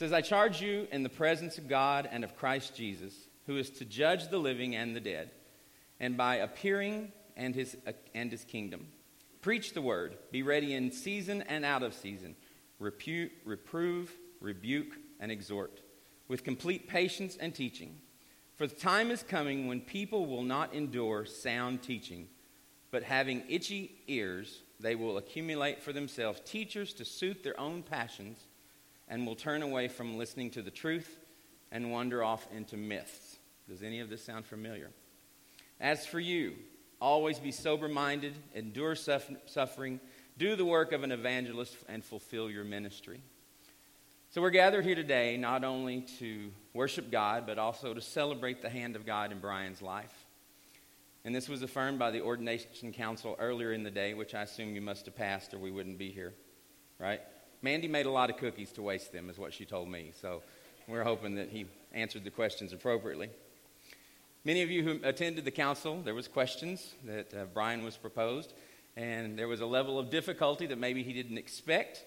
says, I charge you in the presence of God and of Christ Jesus, who is to judge the living and the dead, and by appearing and his, uh, and his kingdom. Preach the word. Be ready in season and out of season. Repu- reprove, rebuke, and exhort with complete patience and teaching. For the time is coming when people will not endure sound teaching, but having itchy ears, they will accumulate for themselves teachers to suit their own passions and will turn away from listening to the truth and wander off into myths. Does any of this sound familiar? As for you, always be sober minded, endure suffering, do the work of an evangelist, and fulfill your ministry. So we're gathered here today not only to worship God, but also to celebrate the hand of God in Brian's life. And this was affirmed by the Ordination Council earlier in the day, which I assume you must have passed or we wouldn't be here, right? Mandy made a lot of cookies to waste them, is what she told me. So we're hoping that he answered the questions appropriately. Many of you who attended the council, there was questions that uh, Brian was proposed, and there was a level of difficulty that maybe he didn't expect,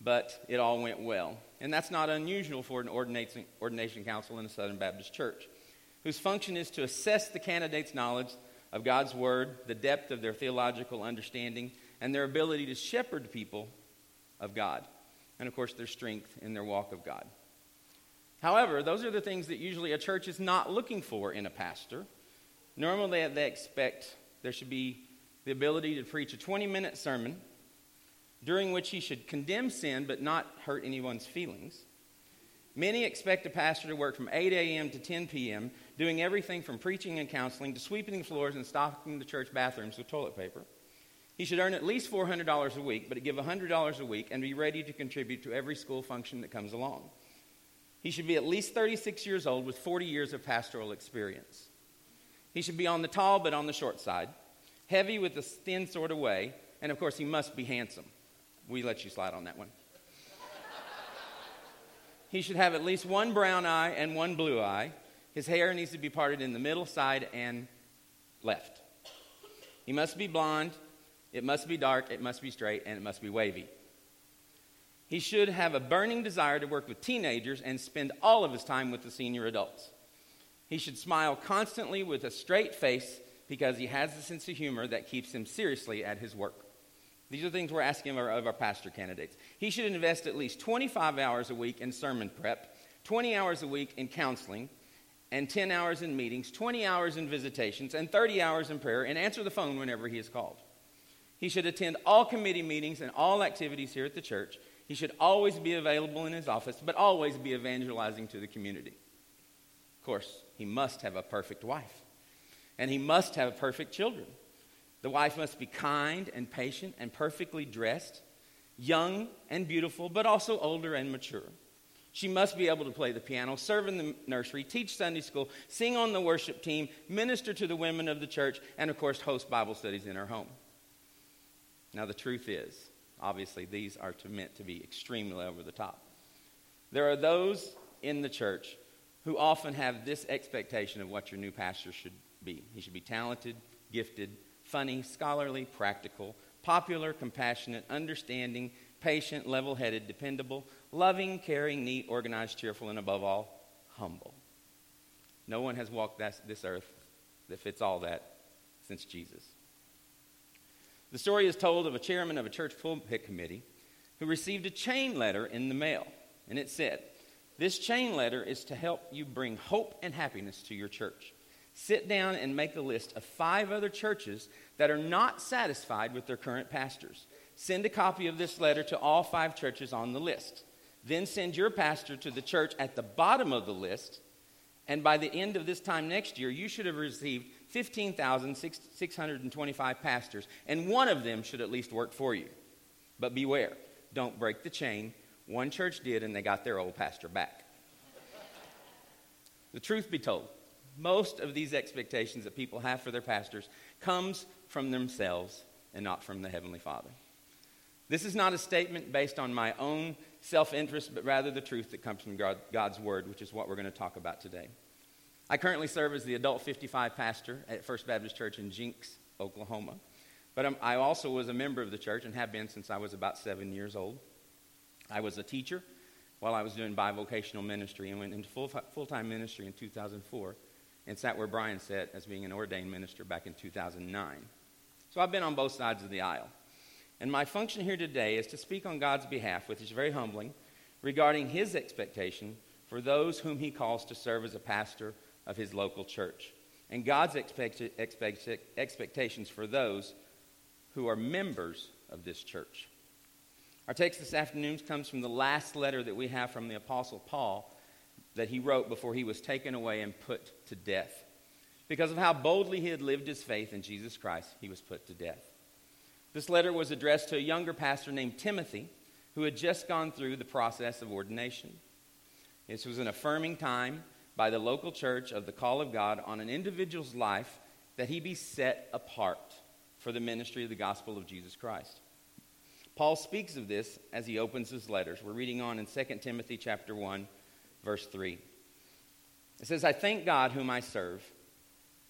but it all went well. And that's not unusual for an ordination, ordination council in a Southern Baptist church, whose function is to assess the candidate's knowledge of God's Word, the depth of their theological understanding, and their ability to shepherd people of God, and of course, their strength in their walk of God. However, those are the things that usually a church is not looking for in a pastor. Normally, they expect there should be the ability to preach a 20 minute sermon during which he should condemn sin but not hurt anyone's feelings. Many expect a pastor to work from 8 a.m. to 10 p.m., doing everything from preaching and counseling to sweeping the floors and stocking the church bathrooms with toilet paper. He should earn at least $400 a week, but give $100 a week and be ready to contribute to every school function that comes along. He should be at least 36 years old with 40 years of pastoral experience. He should be on the tall but on the short side, heavy with a thin sort of way, and of course, he must be handsome. We let you slide on that one. he should have at least one brown eye and one blue eye. His hair needs to be parted in the middle, side, and left. He must be blonde, it must be dark, it must be straight, and it must be wavy. He should have a burning desire to work with teenagers and spend all of his time with the senior adults. He should smile constantly with a straight face because he has a sense of humor that keeps him seriously at his work. These are things we're asking of our, of our pastor candidates. He should invest at least 25 hours a week in sermon prep, 20 hours a week in counseling, and 10 hours in meetings, 20 hours in visitations, and 30 hours in prayer, and answer the phone whenever he is called. He should attend all committee meetings and all activities here at the church. He should always be available in his office, but always be evangelizing to the community. Of course, he must have a perfect wife, and he must have perfect children. The wife must be kind and patient and perfectly dressed, young and beautiful, but also older and mature. She must be able to play the piano, serve in the nursery, teach Sunday school, sing on the worship team, minister to the women of the church, and of course, host Bible studies in her home. Now, the truth is, obviously, these are to, meant to be extremely over the top. There are those in the church who often have this expectation of what your new pastor should be. He should be talented, gifted, funny, scholarly, practical, popular, compassionate, understanding, patient, level headed, dependable, loving, caring, neat, organized, cheerful, and above all, humble. No one has walked this earth that fits all that since Jesus. The story is told of a chairman of a church pulpit committee who received a chain letter in the mail. And it said, This chain letter is to help you bring hope and happiness to your church. Sit down and make a list of five other churches that are not satisfied with their current pastors. Send a copy of this letter to all five churches on the list. Then send your pastor to the church at the bottom of the list. And by the end of this time next year, you should have received 15,625 pastors, and one of them should at least work for you. But beware, don't break the chain. One church did, and they got their old pastor back. the truth be told, most of these expectations that people have for their pastors comes from themselves and not from the Heavenly Father. This is not a statement based on my own self interest, but rather the truth that comes from God, God's Word, which is what we're going to talk about today. I currently serve as the adult 55 pastor at First Baptist Church in Jenks, Oklahoma. But I'm, i also was a member of the church and have been since I was about seven years old. I was a teacher while I was doing bivocational ministry and went into full, full-time ministry in 2004 and sat where Brian sat as being an ordained minister back in 2009. So I've been on both sides of the aisle. And my function here today is to speak on God's behalf, which is very humbling, regarding his expectation for those whom he calls to serve as a pastor of his local church, and God's expect, expect, expectations for those who are members of this church. Our text this afternoon comes from the last letter that we have from the Apostle Paul that he wrote before he was taken away and put to death. Because of how boldly he had lived his faith in Jesus Christ, he was put to death. This letter was addressed to a younger pastor named Timothy who had just gone through the process of ordination. This was an affirming time by the local church of the call of God on an individual's life that he be set apart for the ministry of the gospel of Jesus Christ. Paul speaks of this as he opens his letters. We're reading on in 2 Timothy chapter 1 verse 3. It says, "I thank God whom I serve,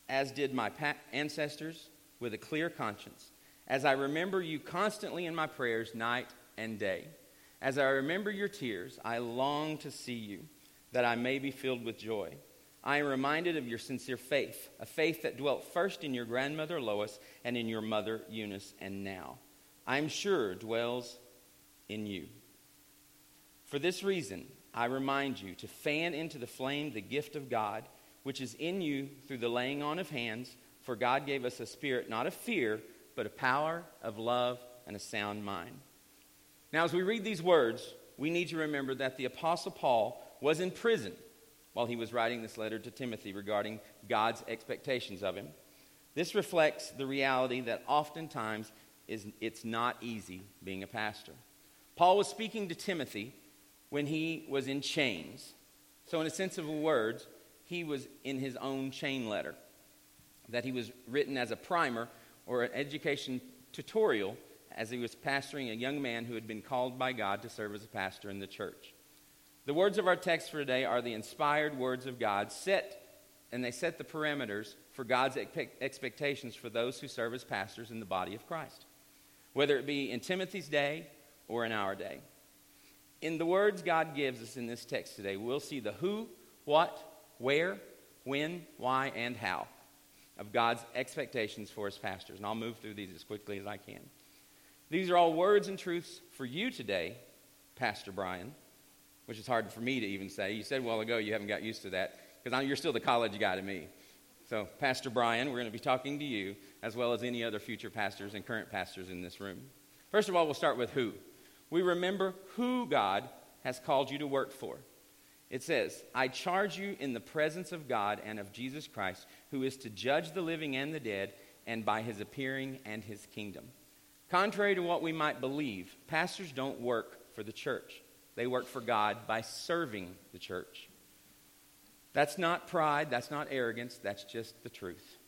as did my ancestors with a clear conscience, as I remember you constantly in my prayers night and day. As I remember your tears, I long to see you, that I may be filled with joy." I am reminded of your sincere faith, a faith that dwelt first in your grandmother Lois and in your mother Eunice, and now I'm sure dwells in you. For this reason, I remind you to fan into the flame the gift of God, which is in you through the laying on of hands. For God gave us a spirit not of fear, but of power, of love, and a sound mind. Now, as we read these words, we need to remember that the Apostle Paul was in prison while he was writing this letter to Timothy regarding God's expectations of him. This reflects the reality that oftentimes is it's not easy being a pastor. Paul was speaking to Timothy when he was in chains. So, in a sense of words, he was in his own chain letter that he was written as a primer or an education tutorial as he was pastoring a young man who had been called by God to serve as a pastor in the church. The words of our text for today are the inspired words of God, set and they set the parameters for God's expectations for those who serve as pastors in the body of Christ whether it be in Timothy's day or in our day. In the words God gives us in this text today, we'll see the who, what, where, when, why, and how of God's expectations for his pastors. And I'll move through these as quickly as I can. These are all words and truths for you today, Pastor Brian, which is hard for me to even say. You said a while ago you haven't got used to that because you're still the college guy to me. So, Pastor Brian, we're going to be talking to you as well as any other future pastors and current pastors in this room. First of all, we'll start with who. We remember who God has called you to work for. It says, I charge you in the presence of God and of Jesus Christ, who is to judge the living and the dead, and by his appearing and his kingdom. Contrary to what we might believe, pastors don't work for the church, they work for God by serving the church. That's not pride, that's not arrogance, that's just the truth.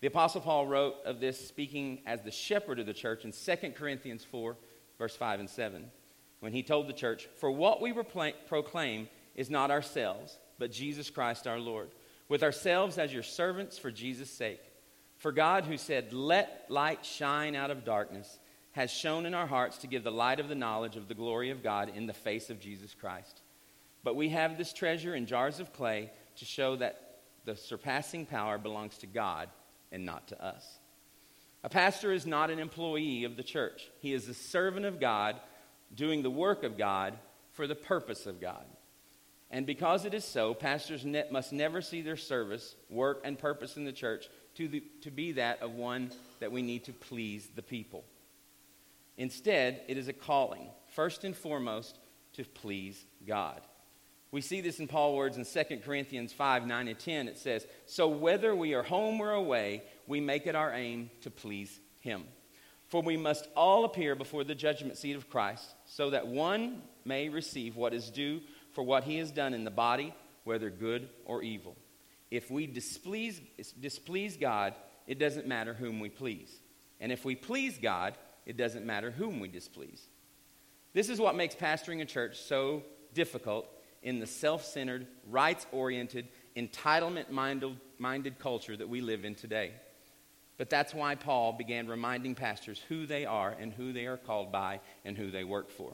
The Apostle Paul wrote of this speaking as the shepherd of the church in 2 Corinthians 4, verse 5 and 7, when he told the church, For what we proclaim is not ourselves, but Jesus Christ our Lord, with ourselves as your servants for Jesus' sake. For God, who said, Let light shine out of darkness, has shone in our hearts to give the light of the knowledge of the glory of God in the face of Jesus Christ. But we have this treasure in jars of clay to show that the surpassing power belongs to God and not to us. A pastor is not an employee of the church, he is a servant of God doing the work of God for the purpose of God. And because it is so, pastors ne- must never see their service, work, and purpose in the church to, the, to be that of one that we need to please the people. Instead, it is a calling, first and foremost, to please God. We see this in Paul's words in 2 Corinthians 5 9 and 10. It says, So whether we are home or away, we make it our aim to please him. For we must all appear before the judgment seat of Christ, so that one may receive what is due for what he has done in the body, whether good or evil. If we displease, displease God, it doesn't matter whom we please. And if we please God, it doesn't matter whom we displease. This is what makes pastoring a church so difficult in the self centered, rights oriented, entitlement minded culture that we live in today. But that's why Paul began reminding pastors who they are and who they are called by and who they work for.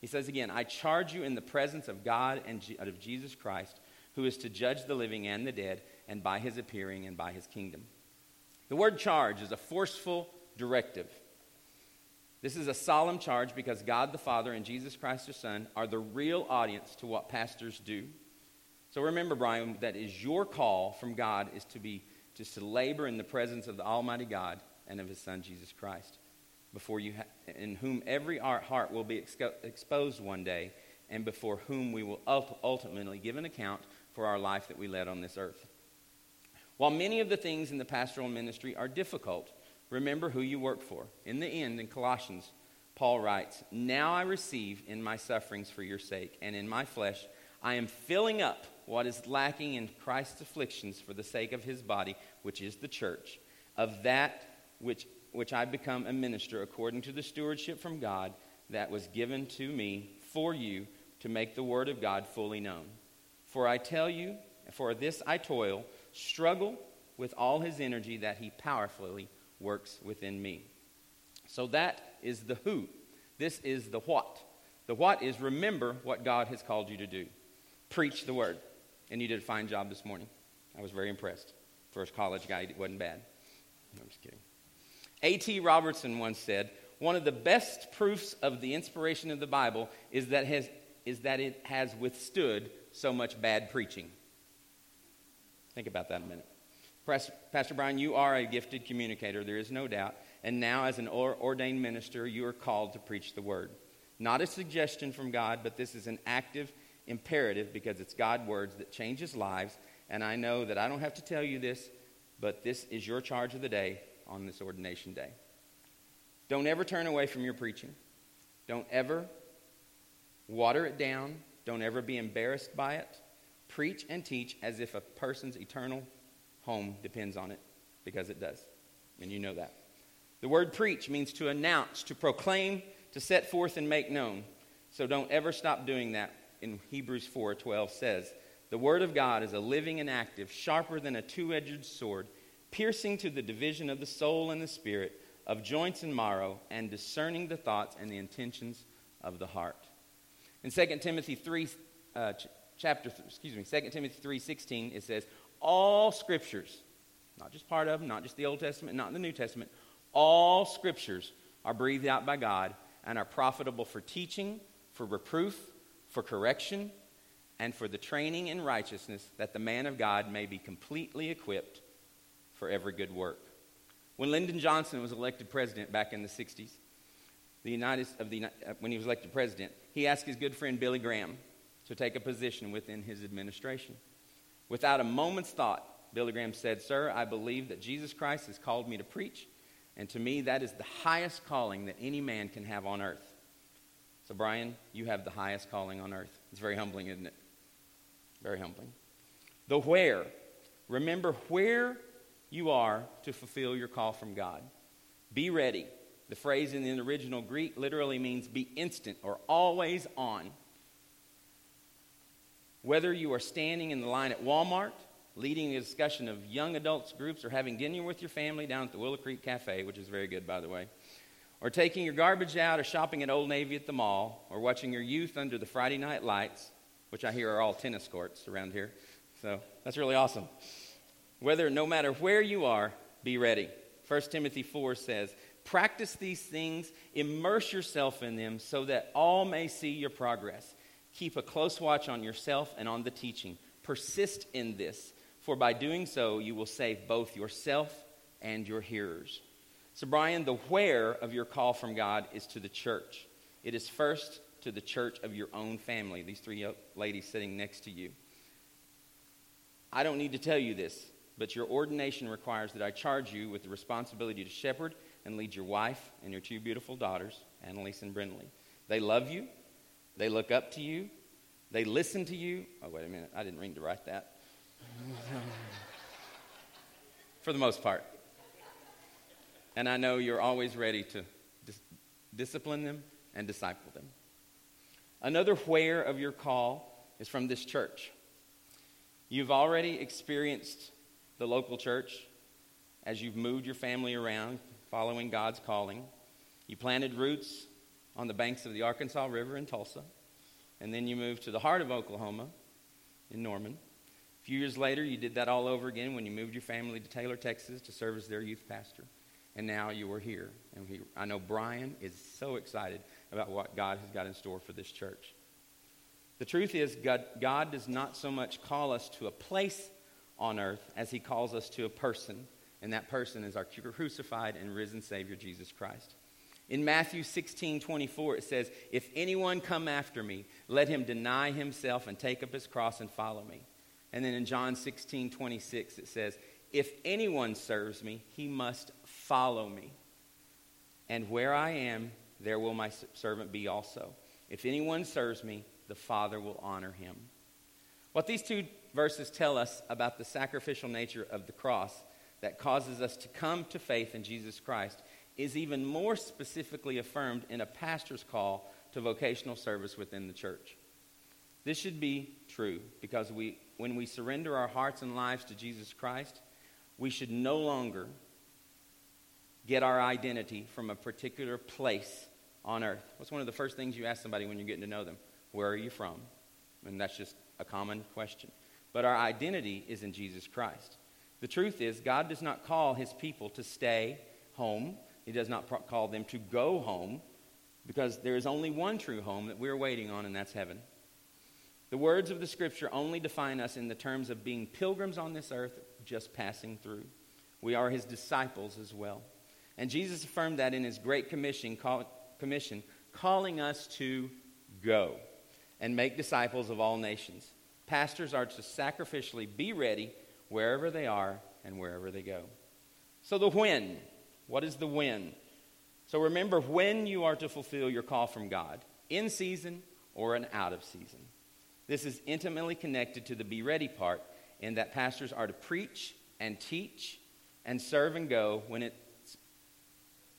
He says again, I charge you in the presence of God and of Jesus Christ, who is to judge the living and the dead, and by his appearing and by his kingdom. The word charge is a forceful directive. This is a solemn charge because God the Father and Jesus Christ the Son are the real audience to what pastors do. So remember, Brian, that is your call from God is to be just to labor in the presence of the Almighty God and of His Son Jesus Christ, before you, ha- in whom every heart will be exco- exposed one day, and before whom we will ultimately give an account for our life that we led on this earth. While many of the things in the pastoral ministry are difficult, remember who you work for. In the end, in Colossians, Paul writes, Now I receive in my sufferings for your sake, and in my flesh I am filling up what is lacking in Christ's afflictions for the sake of his body, which is the church, of that which, which I become a minister according to the stewardship from God that was given to me for you to make the word of God fully known. For I tell you, for this I toil, struggle with all his energy that he powerfully works within me. So that is the who. This is the what. The what is remember what God has called you to do. Preach the word. And you did a fine job this morning. I was very impressed. First college guy, it wasn't bad. No, I'm just kidding. A.T. Robertson once said, One of the best proofs of the inspiration of the Bible is that, has, is that it has withstood so much bad preaching. Think about that a minute. Pastor Brian, you are a gifted communicator, there is no doubt. And now, as an ordained minister, you are called to preach the word. Not a suggestion from God, but this is an active imperative because it's God's words that changes lives. And I know that I don't have to tell you this, but this is your charge of the day on this ordination day. Don't ever turn away from your preaching. Don't ever water it down. Don't ever be embarrassed by it. Preach and teach as if a person's eternal home depends on it, because it does. And you know that. The word preach means to announce, to proclaim, to set forth and make known. So don't ever stop doing that. In Hebrews 4:12 says, "The word of God is a living and active, sharper than a two-edged sword, piercing to the division of the soul and the spirit, of joints and marrow, and discerning the thoughts and the intentions of the heart." In 2 Timothy 3 uh, chapter excuse me, 2 Timothy 3:16 it says, "All scriptures, not just part of them, not just the Old Testament, not the New Testament, all scriptures are breathed out by God and are profitable for teaching, for reproof, for correction, and for the training in righteousness, that the man of God may be completely equipped for every good work. When Lyndon Johnson was elected president back in the 60s, the United, of the, uh, when he was elected president, he asked his good friend Billy Graham to take a position within his administration. Without a moment's thought, Billy Graham said, Sir, I believe that Jesus Christ has called me to preach, and to me, that is the highest calling that any man can have on earth. So, Brian, you have the highest calling on earth. It's very humbling, isn't it? Very humbling. The where. Remember where you are to fulfill your call from God. Be ready. The phrase in the original Greek literally means be instant or always on. Whether you are standing in the line at Walmart, leading a discussion of young adults groups, or having dinner with your family down at the Willow Creek Cafe, which is very good, by the way, or taking your garbage out, or shopping at Old Navy at the mall, or watching your youth under the Friday night lights, which I hear are all tennis courts around here. So that's really awesome. Whether, no matter where you are, be ready. 1 Timothy 4 says, Practice these things, immerse yourself in them, so that all may see your progress. Keep a close watch on yourself and on the teaching. Persist in this, for by doing so, you will save both yourself and your hearers. So, Brian, the where of your call from God is to the church. It is first to the church of your own family, these three ladies sitting next to you. I don't need to tell you this, but your ordination requires that I charge you with the responsibility to shepherd and lead your wife and your two beautiful daughters, Annalise and Brindley. They love you, they look up to you, they listen to you. Oh, wait a minute, I didn't mean to write that. For the most part. And I know you're always ready to dis- discipline them and disciple them. Another where of your call is from this church. You've already experienced the local church as you've moved your family around following God's calling. You planted roots on the banks of the Arkansas River in Tulsa. And then you moved to the heart of Oklahoma in Norman. A few years later, you did that all over again when you moved your family to Taylor, Texas to serve as their youth pastor. And now you are here. And he, I know Brian is so excited about what God has got in store for this church. The truth is, God, God does not so much call us to a place on earth as he calls us to a person, and that person is our crucified and risen Savior, Jesus Christ. In Matthew 16 24, it says, If anyone come after me, let him deny himself and take up his cross and follow me. And then in John 16 26, it says, If anyone serves me, he must follow me. And where I am, there will my servant be also. If anyone serves me, the Father will honor him. What these two verses tell us about the sacrificial nature of the cross that causes us to come to faith in Jesus Christ is even more specifically affirmed in a pastor's call to vocational service within the church. This should be true because we, when we surrender our hearts and lives to Jesus Christ, we should no longer get our identity from a particular place on earth. What's one of the first things you ask somebody when you're getting to know them? Where are you from? And that's just a common question. But our identity is in Jesus Christ. The truth is, God does not call his people to stay home he does not pro- call them to go home because there is only one true home that we're waiting on, and that's heaven. The words of the scripture only define us in the terms of being pilgrims on this earth, just passing through. We are his disciples as well. And Jesus affirmed that in his great commission, call, commission calling us to go and make disciples of all nations. Pastors are to sacrificially be ready wherever they are and wherever they go. So, the when what is the when? So remember when you are to fulfill your call from God in season or an out of season. This is intimately connected to the be ready part in that pastors are to preach and teach and serve and go when it's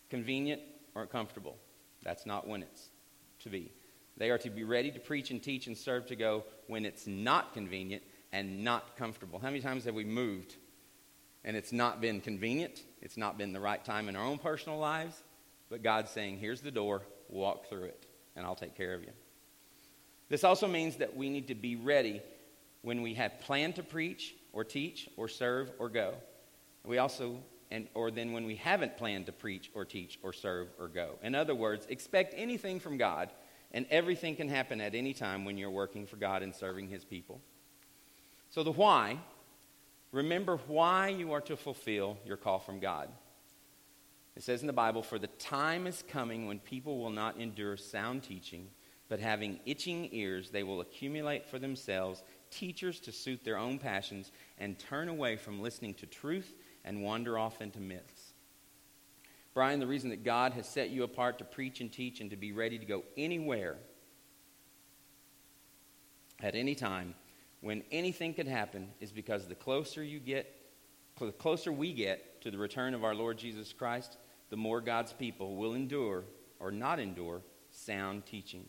convenient or comfortable. That's not when it's to be. They are to be ready to preach and teach and serve to go when it's not convenient and not comfortable. How many times have we moved and it's not been convenient it's not been the right time in our own personal lives, but God's saying, here's the door, walk through it, and I'll take care of you. This also means that we need to be ready when we have planned to preach or teach or serve or go. We also, and, or then when we haven't planned to preach or teach or serve or go. In other words, expect anything from God, and everything can happen at any time when you're working for God and serving His people. So the why Remember why you are to fulfill your call from God. It says in the Bible, For the time is coming when people will not endure sound teaching, but having itching ears, they will accumulate for themselves teachers to suit their own passions and turn away from listening to truth and wander off into myths. Brian, the reason that God has set you apart to preach and teach and to be ready to go anywhere at any time when anything could happen is because the closer you get, the closer we get to the return of our Lord Jesus Christ, the more God's people will endure or not endure sound teaching.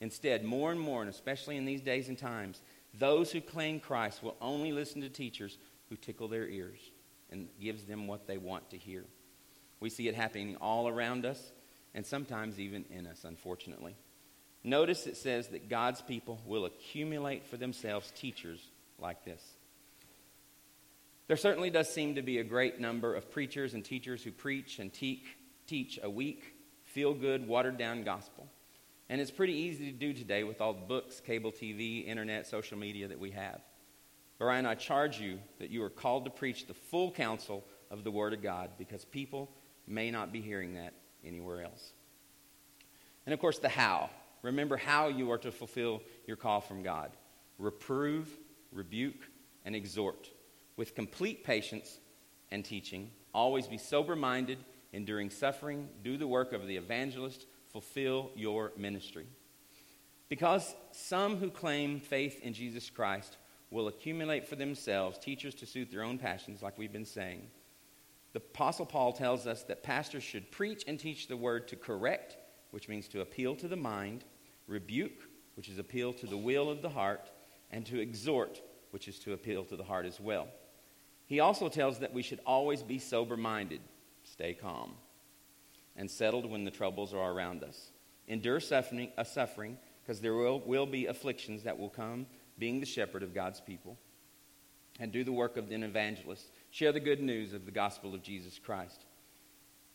Instead, more and more, and especially in these days and times, those who claim Christ will only listen to teachers who tickle their ears and gives them what they want to hear. We see it happening all around us and sometimes even in us, unfortunately. Notice it says that God's people will accumulate for themselves teachers like this. There certainly does seem to be a great number of preachers and teachers who preach and teach, teach a weak, feel good, watered down gospel. And it's pretty easy to do today with all the books, cable TV, internet, social media that we have. Brian, I charge you that you are called to preach the full counsel of the Word of God because people may not be hearing that anywhere else. And of course, the how. Remember how you are to fulfill your call from God reprove, rebuke, and exhort with complete patience and teaching. Always be sober minded, enduring suffering, do the work of the evangelist, fulfill your ministry. Because some who claim faith in Jesus Christ will accumulate for themselves teachers to suit their own passions, like we've been saying. The Apostle Paul tells us that pastors should preach and teach the word to correct, which means to appeal to the mind, rebuke, which is appeal to the will of the heart, and to exhort, which is to appeal to the heart as well. He also tells that we should always be sober minded, stay calm, and settled when the troubles are around us. Endure suffering, a suffering because there will, will be afflictions that will come, being the shepherd of God's people. And do the work of an evangelist. Share the good news of the gospel of Jesus Christ.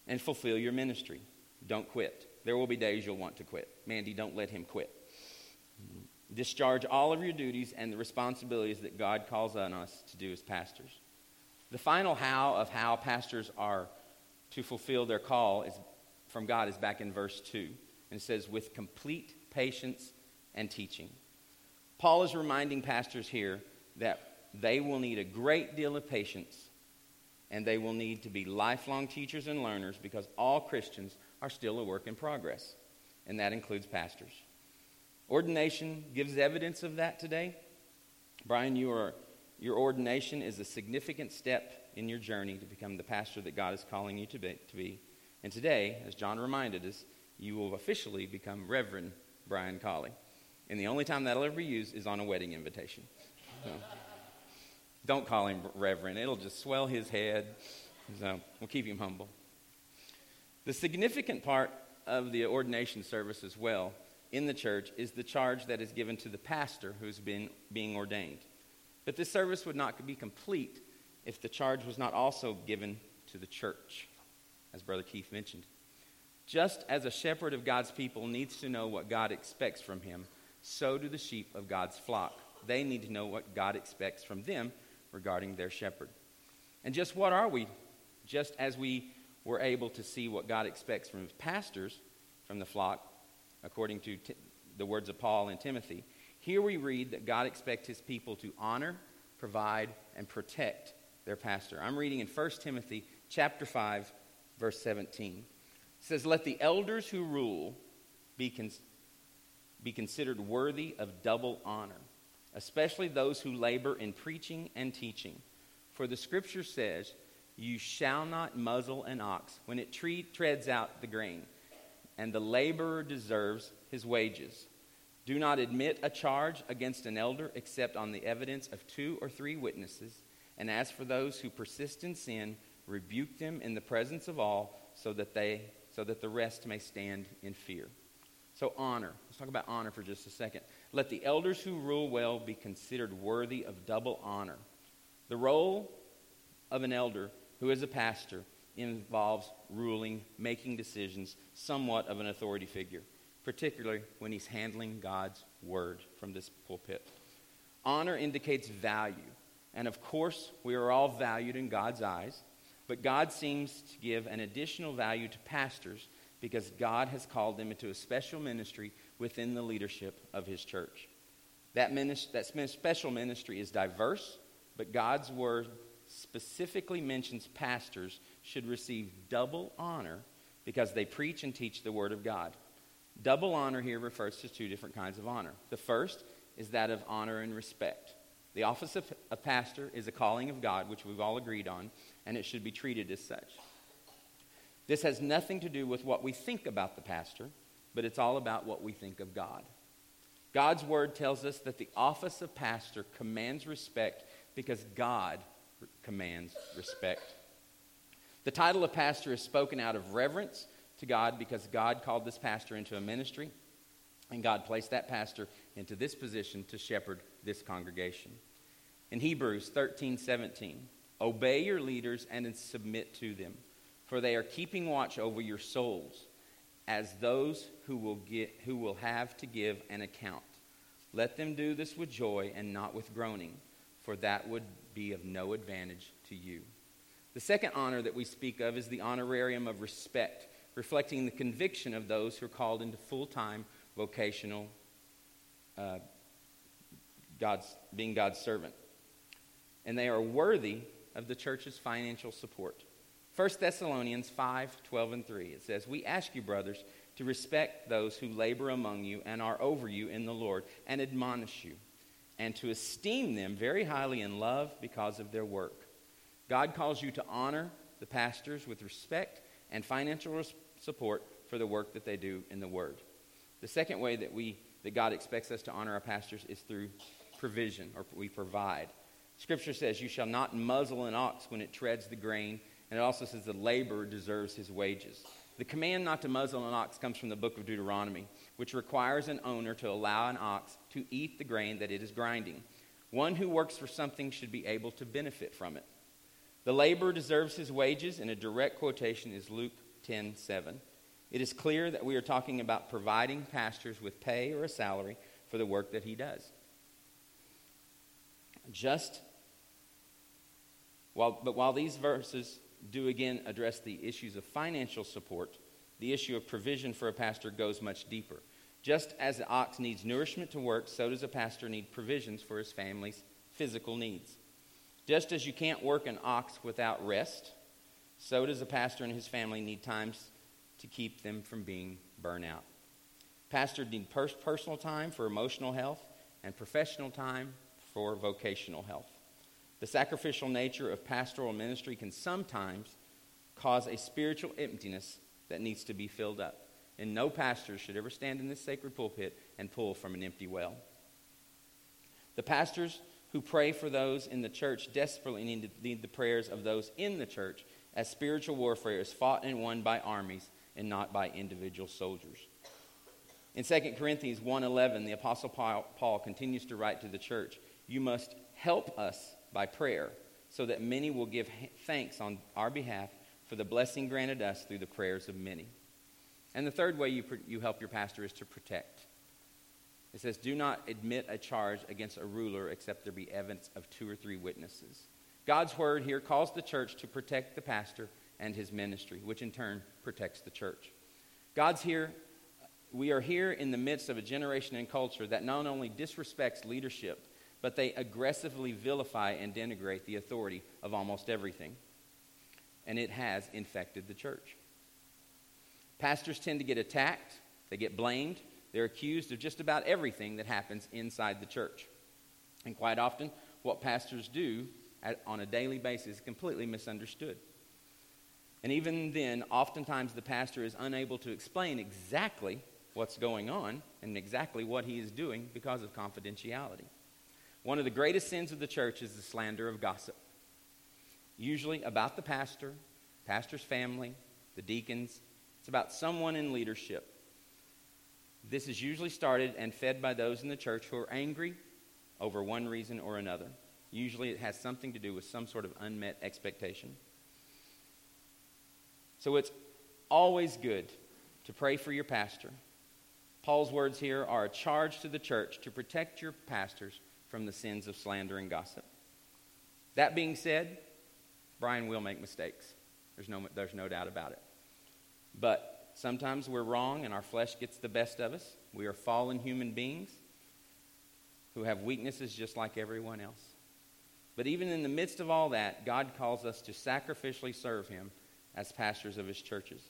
And fulfill your ministry. Don't quit. There will be days you'll want to quit. Mandy, don't let him quit. Discharge all of your duties and the responsibilities that God calls on us to do as pastors. The final how of how pastors are to fulfill their call is, from God is back in verse 2. And it says, with complete patience and teaching. Paul is reminding pastors here that they will need a great deal of patience and they will need to be lifelong teachers and learners because all Christians are still a work in progress, and that includes pastors. Ordination gives evidence of that today. Brian, you are, your ordination is a significant step in your journey to become the pastor that God is calling you to be. To be. And today, as John reminded us, you will officially become Reverend Brian Colley. And the only time that'll ever be used is on a wedding invitation. So, don't call him Reverend, it'll just swell his head. So we'll keep him humble. The significant part of the ordination service as well in the church is the charge that is given to the pastor who's been being ordained. But this service would not be complete if the charge was not also given to the church, as Brother Keith mentioned. Just as a shepherd of God's people needs to know what God expects from him, so do the sheep of God's flock. They need to know what God expects from them regarding their shepherd. And just what are we? Just as we were able to see what God expects from his pastors from the flock, according to t- the words of Paul and Timothy, here we read that God expects his people to honor, provide, and protect their pastor. I'm reading in 1 Timothy chapter 5, verse 17. It says, Let the elders who rule be, con- be considered worthy of double honor, especially those who labor in preaching and teaching. For the scripture says, You shall not muzzle an ox when it tre- treads out the grain, and the laborer deserves his wages. Do not admit a charge against an elder except on the evidence of two or three witnesses. And as for those who persist in sin, rebuke them in the presence of all so that they so that the rest may stand in fear. So, honor. Let's talk about honor for just a second. Let the elders who rule well be considered worthy of double honor. The role of an elder who is a pastor involves ruling, making decisions, somewhat of an authority figure, particularly when he's handling God's word from this pulpit. Honor indicates value. And of course, we are all valued in God's eyes. But God seems to give an additional value to pastors because God has called them into a special ministry within the leadership of his church. That, ministry, that special ministry is diverse, but God's word specifically mentions pastors should receive double honor because they preach and teach the word of God. Double honor here refers to two different kinds of honor. The first is that of honor and respect. The office of a pastor is a calling of God, which we've all agreed on, and it should be treated as such. This has nothing to do with what we think about the pastor, but it's all about what we think of God. God's word tells us that the office of pastor commands respect because God commands respect. The title of pastor is spoken out of reverence to God because God called this pastor into a ministry, and God placed that pastor into this position to shepherd this congregation. In Hebrews 13 17, obey your leaders and submit to them, for they are keeping watch over your souls as those who will, get, who will have to give an account. Let them do this with joy and not with groaning, for that would be of no advantage to you. The second honor that we speak of is the honorarium of respect, reflecting the conviction of those who are called into full time vocational uh, God's, being God's servant. And they are worthy of the church's financial support. 1 Thessalonians 5 12 and 3. It says, We ask you, brothers, to respect those who labor among you and are over you in the Lord and admonish you, and to esteem them very highly in love because of their work. God calls you to honor the pastors with respect and financial support for the work that they do in the Word. The second way that we that God expects us to honor our pastors is through provision, or we provide. Scripture says, You shall not muzzle an ox when it treads the grain. And it also says, The laborer deserves his wages. The command not to muzzle an ox comes from the book of Deuteronomy, which requires an owner to allow an ox to eat the grain that it is grinding. One who works for something should be able to benefit from it. The laborer deserves his wages, and a direct quotation is Luke 10 7. It is clear that we are talking about providing pastors with pay or a salary for the work that he does. Just while, but while these verses do again address the issues of financial support, the issue of provision for a pastor goes much deeper. Just as an ox needs nourishment to work, so does a pastor need provisions for his family's physical needs. Just as you can't work an ox without rest, so does a pastor and his family need times to keep them from being burnt out. Pastors need personal time for emotional health and professional time for vocational health. The sacrificial nature of pastoral ministry can sometimes cause a spiritual emptiness that needs to be filled up. And no pastor should ever stand in this sacred pulpit and pull from an empty well. The pastors who pray for those in the church desperately need, the prayers of those in the church as spiritual warfare is fought and won by armies and not by individual soldiers. In 2 Corinthians 1:11, the apostle Paul continues to write to the church, "You must help us by prayer, so that many will give thanks on our behalf for the blessing granted us through the prayers of many. And the third way you, you help your pastor is to protect. It says, Do not admit a charge against a ruler except there be evidence of two or three witnesses. God's word here calls the church to protect the pastor and his ministry, which in turn protects the church. God's here, we are here in the midst of a generation and culture that not only disrespects leadership, but they aggressively vilify and denigrate the authority of almost everything. And it has infected the church. Pastors tend to get attacked, they get blamed, they're accused of just about everything that happens inside the church. And quite often, what pastors do at, on a daily basis is completely misunderstood. And even then, oftentimes the pastor is unable to explain exactly what's going on and exactly what he is doing because of confidentiality. One of the greatest sins of the church is the slander of gossip, usually about the pastor, pastor's family, the deacons. It's about someone in leadership. This is usually started and fed by those in the church who are angry over one reason or another. Usually it has something to do with some sort of unmet expectation. So it's always good to pray for your pastor. Paul's words here are a charge to the church to protect your pastors from the sins of slander and gossip. That being said, Brian will make mistakes. There's no, there's no doubt about it. But sometimes we're wrong and our flesh gets the best of us. We are fallen human beings who have weaknesses just like everyone else. But even in the midst of all that, God calls us to sacrificially serve Him as pastors of His churches.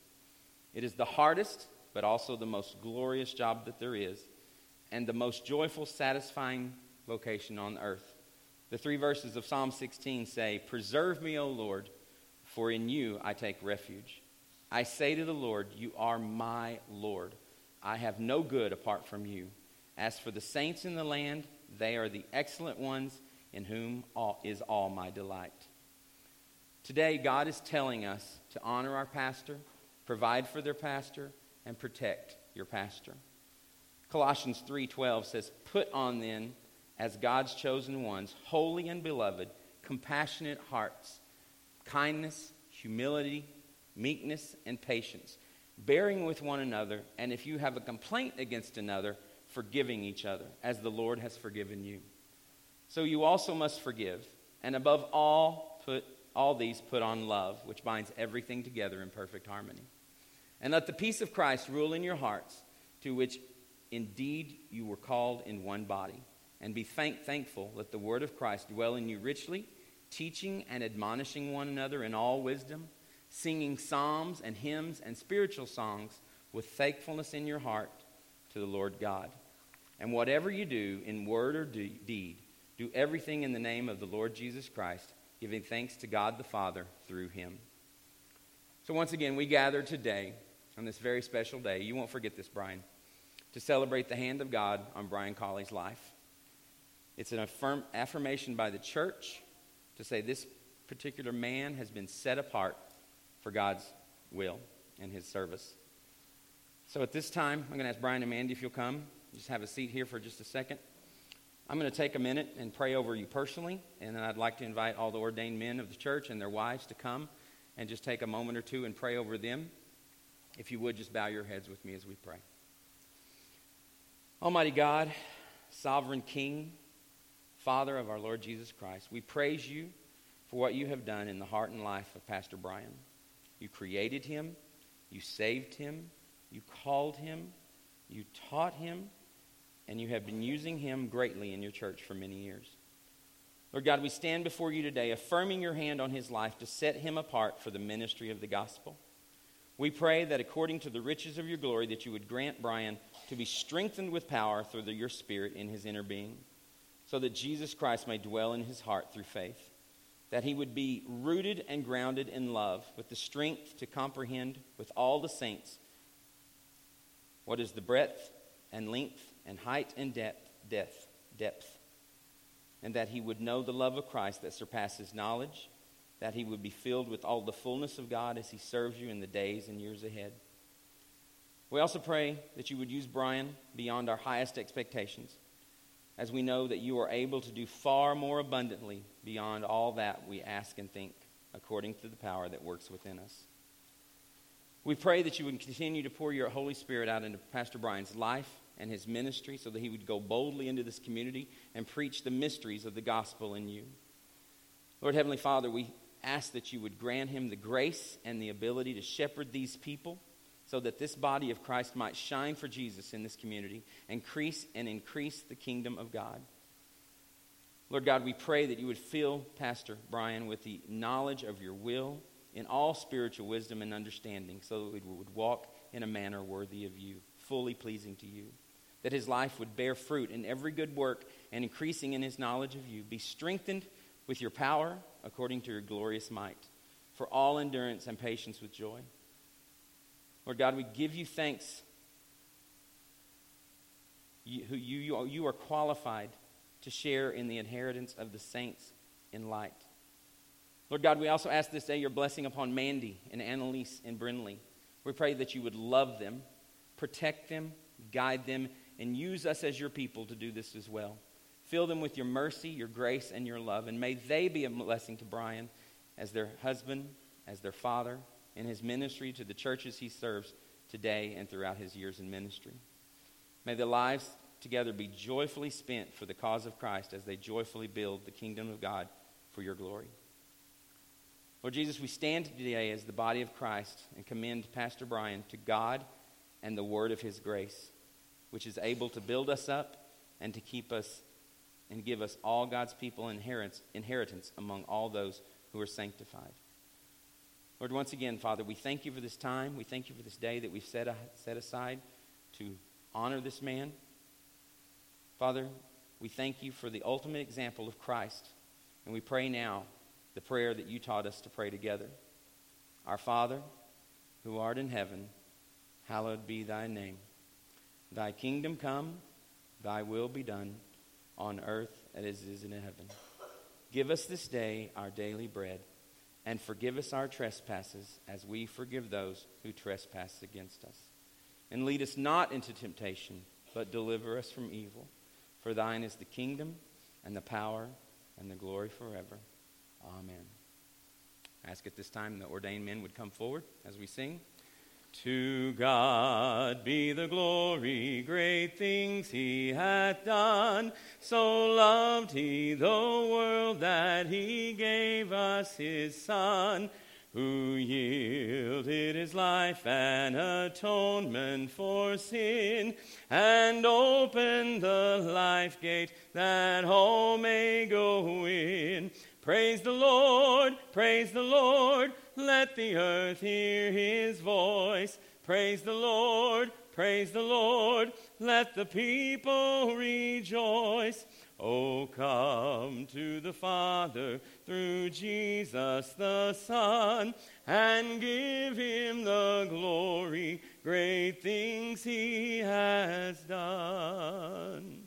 It is the hardest, but also the most glorious job that there is, and the most joyful, satisfying vocation on earth. The three verses of Psalm 16 say, Preserve me, O Lord, for in you I take refuge. I say to the Lord, You are my Lord. I have no good apart from you. As for the saints in the land, they are the excellent ones in whom all, is all my delight. Today, God is telling us to honor our pastor, provide for their pastor, and protect your pastor. Colossians 3:12 says, "Put on then as God's chosen ones, holy and beloved, compassionate hearts, kindness, humility, meekness, and patience, bearing with one another, and if you have a complaint against another, forgiving each other, as the Lord has forgiven you. So you also must forgive, and above all, put all these put on love, which binds everything together in perfect harmony. And let the peace of Christ rule in your hearts, to which indeed you were called in one body and be thank- thankful. Let the word of Christ dwell in you richly, teaching and admonishing one another in all wisdom, singing psalms and hymns and spiritual songs with thankfulness in your heart to the Lord God. And whatever you do in word or deed, do everything in the name of the Lord Jesus Christ, giving thanks to God the Father through him. So, once again, we gather today on this very special day. You won't forget this, Brian, to celebrate the hand of God on Brian Colley's life. It's an affirm, affirmation by the church to say this particular man has been set apart for God's will and his service. So at this time, I'm going to ask Brian and Mandy if you'll come. Just have a seat here for just a second. I'm going to take a minute and pray over you personally, and then I'd like to invite all the ordained men of the church and their wives to come and just take a moment or two and pray over them. If you would, just bow your heads with me as we pray. Almighty God, sovereign King, Father of our Lord Jesus Christ, we praise you for what you have done in the heart and life of Pastor Brian. You created him, you saved him, you called him, you taught him, and you have been using him greatly in your church for many years. Lord God, we stand before you today affirming your hand on his life to set him apart for the ministry of the gospel. We pray that according to the riches of your glory that you would grant Brian to be strengthened with power through the, your spirit in his inner being so that Jesus Christ may dwell in his heart through faith that he would be rooted and grounded in love with the strength to comprehend with all the saints what is the breadth and length and height and depth, depth, depth, and that he would know the love of Christ that surpasses knowledge, that he would be filled with all the fullness of God as he serves you in the days and years ahead. We also pray that you would use Brian beyond our highest expectations as we know that you are able to do far more abundantly beyond all that we ask and think, according to the power that works within us. We pray that you would continue to pour your Holy Spirit out into Pastor Brian's life and his ministry so that he would go boldly into this community and preach the mysteries of the gospel in you. Lord Heavenly Father, we ask that you would grant him the grace and the ability to shepherd these people so that this body of Christ might shine for Jesus in this community, increase and increase the kingdom of God. Lord God, we pray that you would fill Pastor Brian with the knowledge of your will in all spiritual wisdom and understanding so that we would walk in a manner worthy of you, fully pleasing to you. That his life would bear fruit in every good work and increasing in his knowledge of you. Be strengthened with your power according to your glorious might, for all endurance and patience with joy Lord God, we give you thanks. You, you, you, you are qualified to share in the inheritance of the saints in light. Lord God, we also ask this day your blessing upon Mandy and Annalise and Brinley. We pray that you would love them, protect them, guide them, and use us as your people to do this as well. Fill them with your mercy, your grace, and your love, and may they be a blessing to Brian as their husband, as their father, in his ministry to the churches he serves today and throughout his years in ministry. May their lives together be joyfully spent for the cause of Christ as they joyfully build the kingdom of God for your glory. Lord Jesus, we stand today as the body of Christ and commend Pastor Brian to God and the word of his grace, which is able to build us up and to keep us and give us all God's people inheritance among all those who are sanctified. Lord, once again, Father, we thank you for this time. We thank you for this day that we've set, set aside to honor this man. Father, we thank you for the ultimate example of Christ. And we pray now the prayer that you taught us to pray together. Our Father, who art in heaven, hallowed be thy name. Thy kingdom come, thy will be done, on earth as it is in heaven. Give us this day our daily bread and forgive us our trespasses as we forgive those who trespass against us. And lead us not into temptation, but deliver us from evil. For thine is the kingdom and the power and the glory forever. Amen. I ask at this time the ordained men would come forward as we sing. To God be the glory, great things he hath done. So loved he the world that he gave us his Son, who yielded his life an atonement for sin, and opened the life gate that all may go in. Praise the Lord, praise the Lord. Let the earth hear his voice. Praise the Lord, praise the Lord. Let the people rejoice. Oh, come to the Father through Jesus the Son and give him the glory. Great things he has done.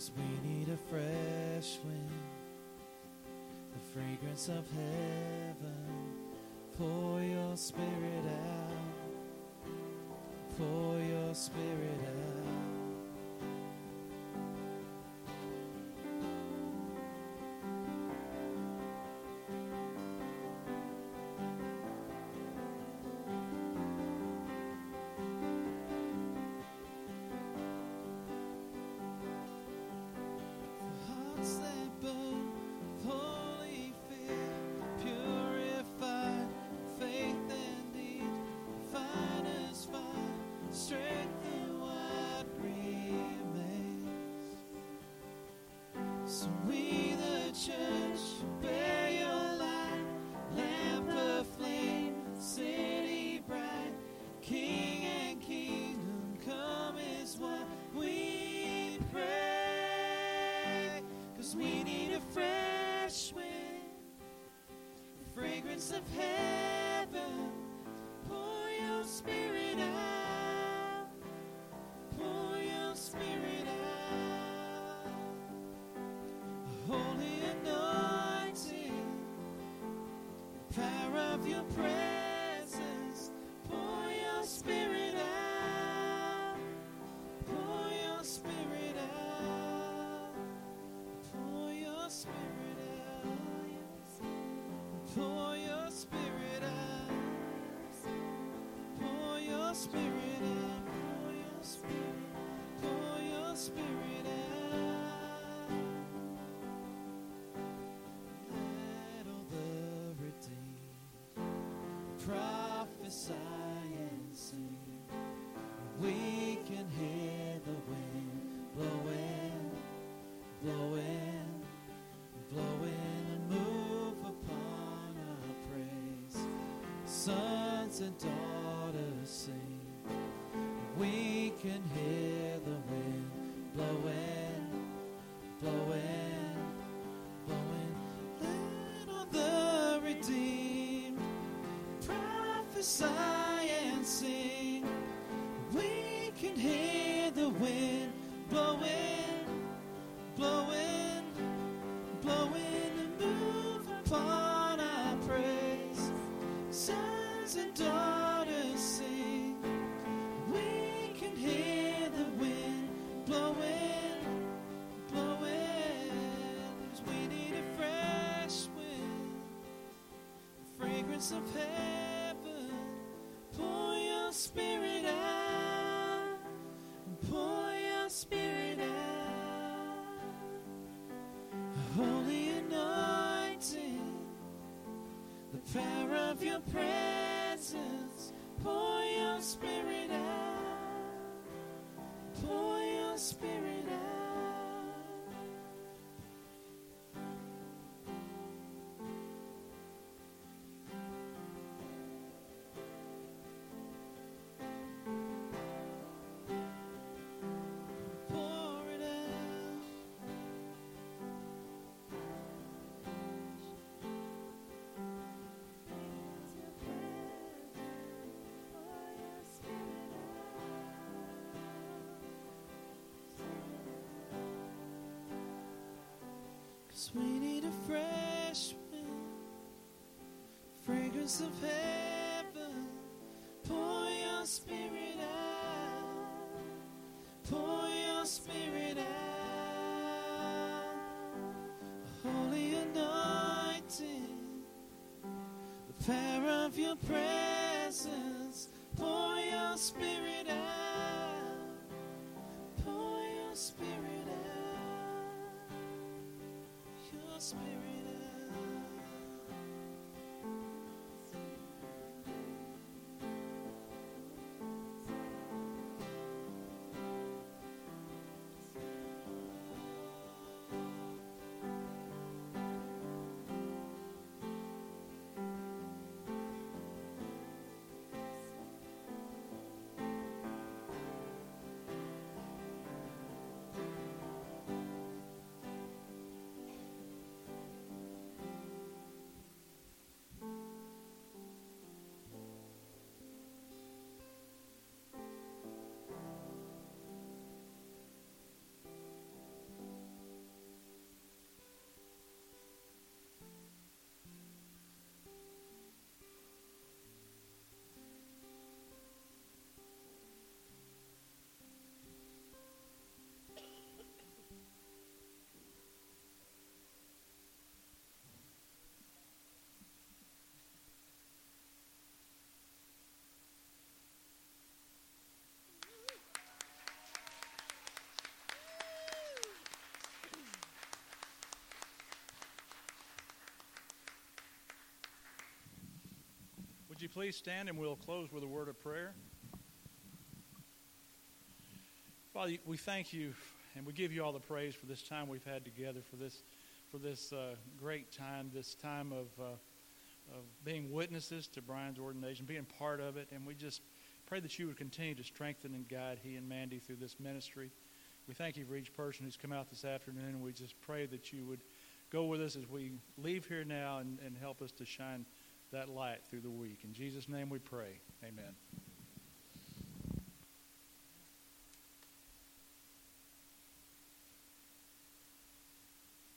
Cause we need a fresh wind, the fragrance of heaven. Pour your spirit out, pour your spirit out. The of heaven. Pour your spirit out, pour your spirit out. Holy anointing, the power of your presence. Sons and daughters sing. We can hear spirit out. Pour your spirit out. Holy anointing. The power of your presence. Pour your spirit out. Pour your spirit We need a fresh wind, fragrance of heaven. Pour your spirit out. Pour your spirit out. Holy anointing. The power of your presence. Pour your spirit out. Spirit please stand and we'll close with a word of prayer? Father, we thank you and we give you all the praise for this time we've had together, for this, for this uh, great time, this time of, uh, of being witnesses to Brian's ordination, being part of it. And we just pray that you would continue to strengthen and guide he and Mandy through this ministry. We thank you for each person who's come out this afternoon, and we just pray that you would go with us as we leave here now and, and help us to shine that light through the week. In Jesus' name we pray. Amen.